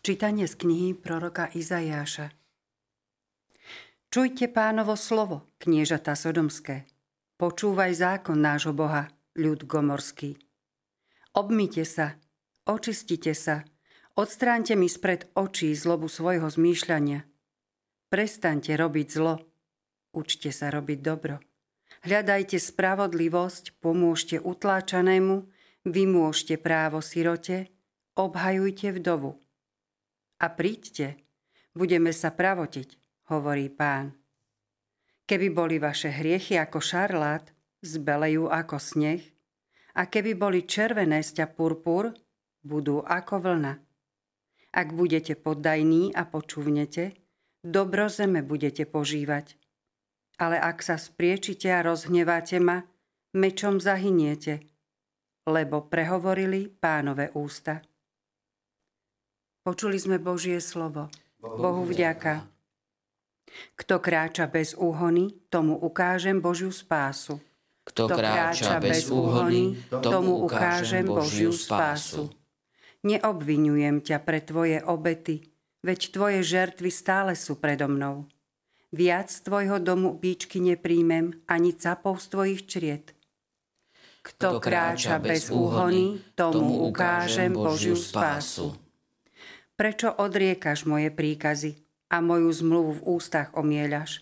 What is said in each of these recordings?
Čítanie z knihy proroka Izajáša. Čujte pánovo slovo, kniežatá sodomské. Počúvaj zákon nášho Boha, ľud gomorský. Obmite sa, očistite sa, odstránte mi spred očí zlobu svojho zmýšľania. Prestaňte robiť zlo, učte sa robiť dobro. Hľadajte spravodlivosť, pomôžte utláčanému, vymôžte právo sirote, obhajujte vdovu a príďte, budeme sa pravotiť, hovorí pán. Keby boli vaše hriechy ako šarlát, zbelejú ako sneh, a keby boli červené sťa purpur, budú ako vlna. Ak budete poddajní a počúvnete, dobro zeme budete požívať. Ale ak sa spriečite a rozhneváte ma, mečom zahyniete, lebo prehovorili pánové ústa. Počuli sme Božie slovo. Bohu vďaka. Kto kráča bez úhony, tomu ukážem Božiu spásu. Kto kráča bez úhony, tomu ukážem Božiu spásu. Neobvinujem ťa pre tvoje obety, veď tvoje žertvy stále sú predo mnou. Viac z tvojho domu bíčky nepríjmem, ani capov z tvojich čriet. Kto kráča bez úhony, tomu ukážem Božiu spásu. Prečo odriekaš moje príkazy a moju zmluvu v ústach omieľaš?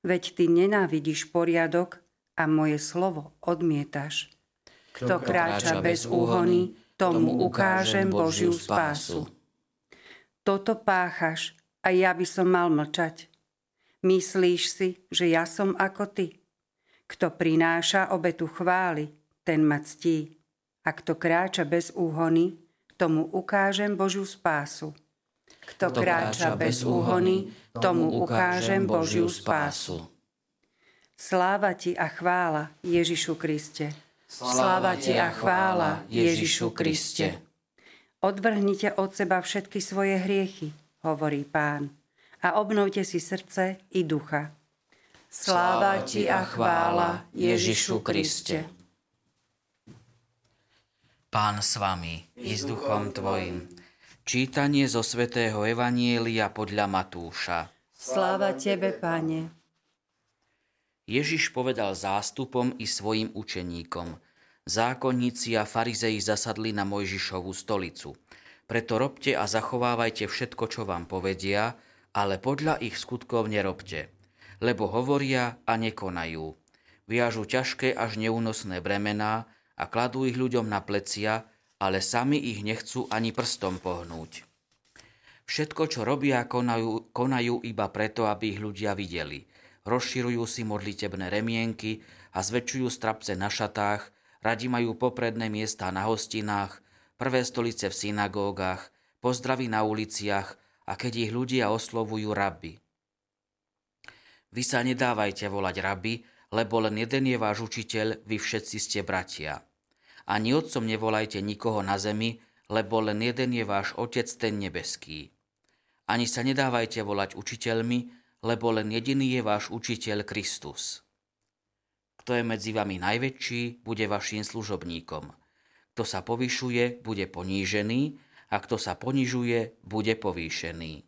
Veď ty nenávidíš poriadok a moje slovo odmietaš. Kto kráča bez úhony, tomu ukážem Božiu spásu. Toto páchaš a ja by som mal mlčať. Myslíš si, že ja som ako ty? Kto prináša obetu chvály, ten ma ctí. A kto kráča bez úhony, tomu ukážem Božiu spásu. Kto kráča bez úhony, tomu ukážem Božiu spásu. Sláva ti a chvála Ježišu Kriste. Sláva ti a chvála Ježišu Kriste. Odvrhnite od seba všetky svoje hriechy, hovorí pán, a obnovte si srdce i ducha. Sláva ti a chvála Ježišu Kriste. Pán s vami i s duchom tvojim. Čítanie zo svätého Evanielia podľa Matúša. Sláva tebe, Pane. Ježiš povedal zástupom i svojim učeníkom. Zákonníci a farizei zasadli na Mojžišovú stolicu. Preto robte a zachovávajte všetko, čo vám povedia, ale podľa ich skutkov nerobte. Lebo hovoria a nekonajú. Viažu ťažké až neúnosné bremená, a kladú ich ľuďom na plecia, ale sami ich nechcú ani prstom pohnúť. Všetko, čo robia, konajú, konajú iba preto, aby ich ľudia videli. Rozširujú si modlitebné remienky a zväčšujú strapce na šatách, radi majú popredné miesta na hostinách, prvé stolice v synagógach, pozdravy na uliciach a keď ich ľudia oslovujú rabi. Vy sa nedávajte volať rabi, lebo len jeden je váš učiteľ, vy všetci ste bratia. Ani otcom nevolajte nikoho na zemi, lebo len jeden je váš Otec ten nebeský. Ani sa nedávajte volať učiteľmi, lebo len jediný je váš učiteľ Kristus. Kto je medzi vami najväčší, bude vašim služobníkom. Kto sa povyšuje, bude ponížený, a kto sa ponižuje, bude povýšený.